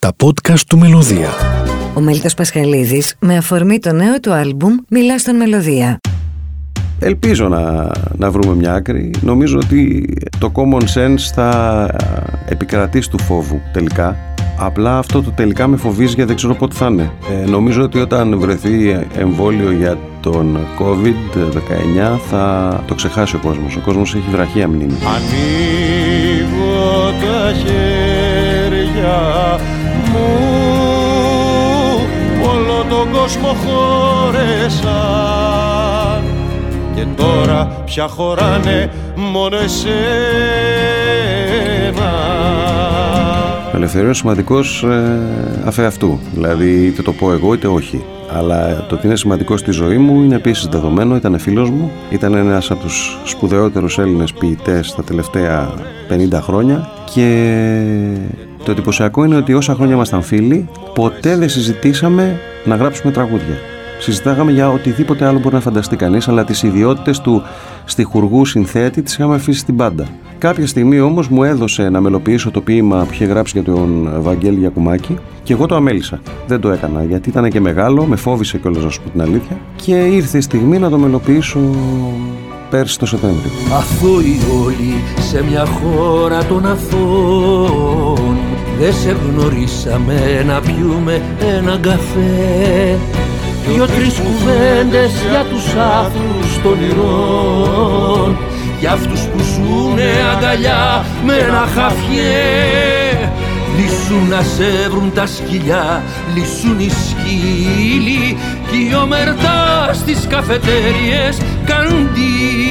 Τα podcast του Μελωδία. Ο Μέλτος Πασχαλίδης με αφορμή το νέο του άλμπουμ μιλά στον Μελωδία. Ελπίζω να, να βρούμε μια άκρη. Νομίζω ότι το common sense θα επικρατήσει του φόβου τελικά. Απλά αυτό το τελικά με φοβίζει γιατί δεν ξέρω πότε θα είναι. Ε, νομίζω ότι όταν βρεθεί εμβόλιο για τον COVID-19 θα το ξεχάσει ο κόσμος. Ο κόσμος έχει βραχία μνήμη. Ανοίγω τα χέρια κόσμο χώρεσαν και τώρα πια χωράνε μόνο εσένα Ελευθερία είναι σημαντικός ε, αφ' αυτού. Δηλαδή, είτε το πω εγώ είτε όχι. Αλλά το ότι είναι σημαντικός στη ζωή μου είναι επίσης δεδομένο. Ήταν φίλος μου, ήταν ένας από τους σπουδαιότερους Έλληνες ποιητές τα τελευταία 50 χρόνια. Και το εντυπωσιακό είναι ότι όσα χρόνια ήμασταν φίλοι, ποτέ δεν συζητήσαμε να γράψουμε τραγούδια. Συζητάγαμε για οτιδήποτε άλλο μπορεί να φανταστεί κανείς, αλλά τις ιδιότητες του στιχουργού συνθέτη τις είχαμε αφήσει στην πάντα. Κάποια στιγμή όμως μου έδωσε να μελοποιήσω το ποίημα που είχε γράψει για τον Βαγγέλη Γιακουμάκη και εγώ το αμέλησα. Δεν το έκανα γιατί ήταν και μεγάλο, με φόβησε κιόλας να σου πω την αλήθεια και ήρθε η στιγμή να το μελοποιήσω πέρσι το Σεπτέμβριο. Αθώοι όλοι σε μια χώρα των αθώων Δεν σε γνωρίσαμε να πιούμε έναν καφέ. Δυο-τρεις κουβέντες για τους άθρους των ηρών Για αυτούς που ζουνε αγκαλιά με ένα χαφιέ. Λυσούν να σε βρουν τα σκυλιά, λυσούν οι σκύλοι Κι οι ομερτά στις καφετέριες καντήλοι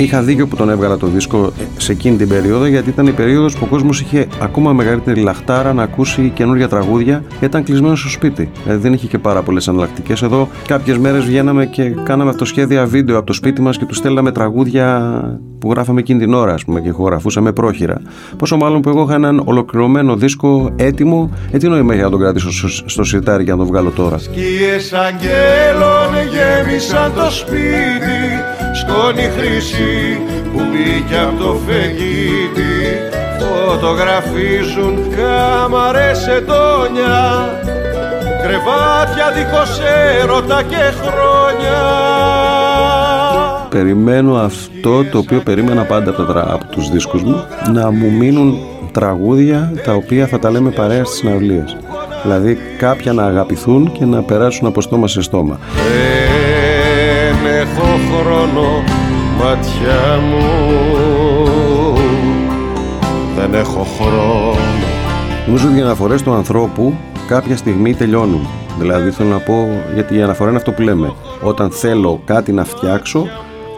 Είχα δίκιο που τον έβγαλα το δίσκο σε εκείνη την περίοδο γιατί ήταν η περίοδος που ο κόσμος είχε ακόμα μεγαλύτερη λαχτάρα να ακούσει καινούργια τραγούδια γιατί ήταν κλεισμένο στο σπίτι. Δηλαδή δεν είχε και πάρα πολλές εναλλακτικές. Εδώ κάποιες μέρες βγαίναμε και κάναμε αυτοσχέδια βίντεο από το σπίτι μας και τους στέλναμε τραγούδια που γράφαμε εκείνη την ώρα, ας πούμε, και ηχογραφούσαμε πρόχειρα. Πόσο μάλλον που εγώ είχα έναν ολοκληρωμένο δίσκο έτοιμο, ε, τι νόημα έχει να τον κρατήσω στο, στο σιρτάρι και να τον βγάλω τώρα; Σκιές αγγέλων γέμισαν το σπίτι Σκόνη χρυσή που μπήκε από το φεγγίτι Φωτογραφίζουν κάμαρες ετώνια Κρεβάτια δίχως έρωτα και χρόνια Περιμένω αυτό το οποίο περίμενα πάντα από, τα, τρα- από τους δίσκους μου να μου μείνουν τραγούδια τα οποία θα τα λέμε παρέα στις συναυλίες. Δηλαδή κάποια να αγαπηθούν και να περάσουν από στόμα σε στόμα. Δεν έχω χρόνο ματιά μου Δεν έχω χρόνο Νομίζω ότι οι αναφορές του ανθρώπου κάποια στιγμή τελειώνουν. Δηλαδή θέλω να πω, γιατί η αναφορά είναι αυτό που λέμε. Όταν θέλω κάτι να φτιάξω,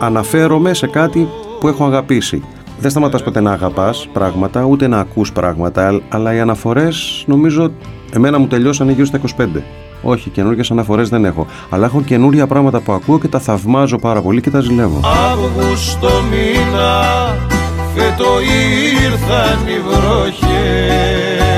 αναφέρομαι σε κάτι που έχω αγαπήσει. Δεν σταματάς ποτέ να αγαπάς πράγματα, ούτε να ακούς πράγματα, α- αλλά οι αναφορές νομίζω εμένα μου τελειώσανε γύρω στα 25. Όχι, καινούργιες αναφορές δεν έχω. Αλλά έχω καινούργια πράγματα που ακούω και τα θαυμάζω πάρα πολύ και τα ζηλεύω. Αύγουστο μήνα φέτο ήρθαν οι βροχές